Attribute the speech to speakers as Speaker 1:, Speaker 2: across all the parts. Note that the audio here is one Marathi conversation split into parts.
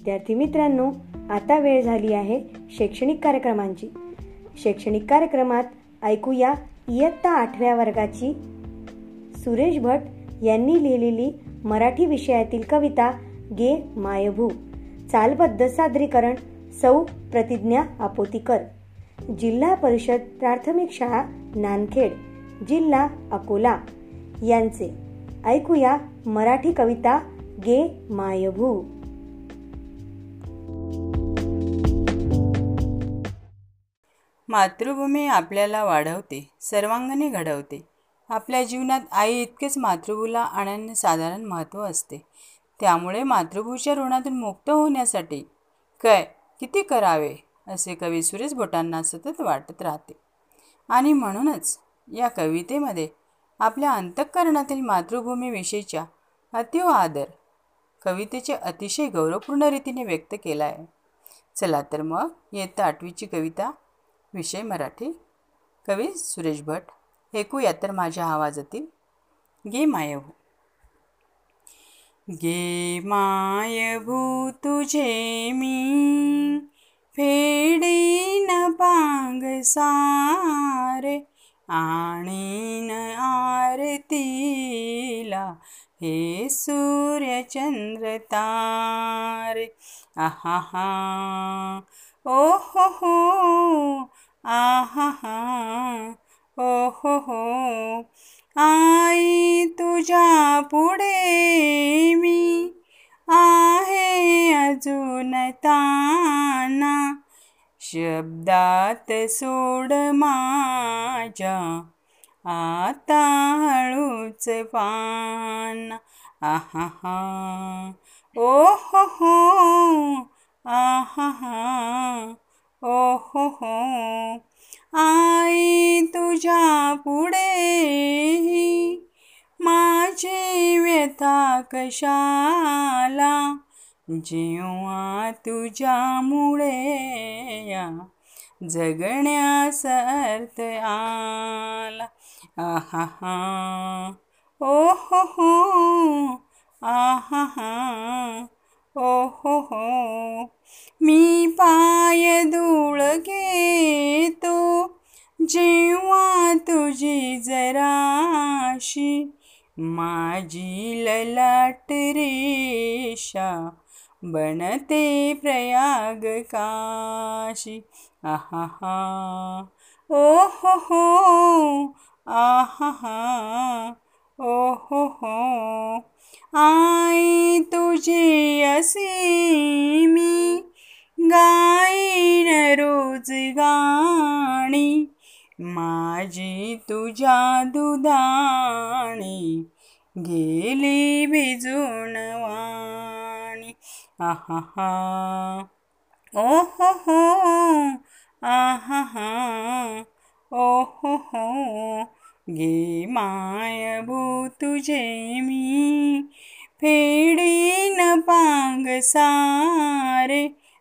Speaker 1: विद्यार्थी मित्रांनो आता वेळ झाली आहे शैक्षणिक कार्यक्रमांची. शैक्षणिक कार्यक्रमात ऐकूया इयत्ता आठव्या वर्गाची सुरेश भट यांनी लिहिलेली मराठी विषयातील कविता गे मायभू. चालबद्ध सादरीकरण सौ प्रतिज्ञा आपोतीकर. जिल्हा परिषद प्राथमिक शाळा नानखेड जिल्हा अकोला यांचे. ऐकूया मराठी कविता गे मायभू.
Speaker 2: मातृभूमी आपल्याला वाढवते सर्वांगणे घडवते. आपल्या जीवनात आई इतकेच मातृभूला साधारण महत्त्व असते. त्यामुळे मातृभूच्या ऋणातून मुक्त होण्यासाठी काय किती करावे असे कवी सुरेश भोटांना सतत वाटत राहते. आणि म्हणूनच या कवितेमध्ये आपल्या अंतःकरणातील मातृभूमीविषयीच्या अतिव आदर कवितेचे अतिशय गौरवपूर्ण रीतीने व्यक्त केला आहे चला तर मग येत्या आठवीची कविता विषय मराठी. कवी सुरेश भट ऐकूया तर माझ्या आवाजातील गे मायभू. गे मायभू तुझे मी फेडीन पांग सारे आणीन आरतीला हे सूर्यचंद्र तारे. आहा हा ओ हो हो आहा ओ हो, हो हो. आई तुझ्या पुढे मी आहे अजून ताना. शब्दात सोड माझ्या आता हळूच पान. आहा हा. ओ हो हो. आहा हा. ओ हो हो आई तुझ्या पुढे माझी व्यथा कशाला? जेव्हा तुझ्यामुळे या जगण्यास अर्थ आला. आहा हा ओ हो हो आहा हा ओ हो हो. मी पाय धूळ घेतो जेव्हा तुझी जराशी माझी ललाट रेषा बनते प्रयाग काशी. आहा हा. ओ हो हो. आहा हा. ओ हो हो. आई तुझी असे मी गाईन रोज गाणी. माझी तुझ्या दुधाणी गेली भिजून वाणी. आहा ओ हो हो आहा हा ओ हो हो गे माय भू तुझे मी. फेडीन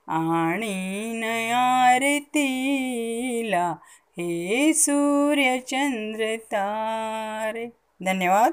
Speaker 2: आणि नयारतीला हे सूर्यचंद्र तारे. धन्यवाद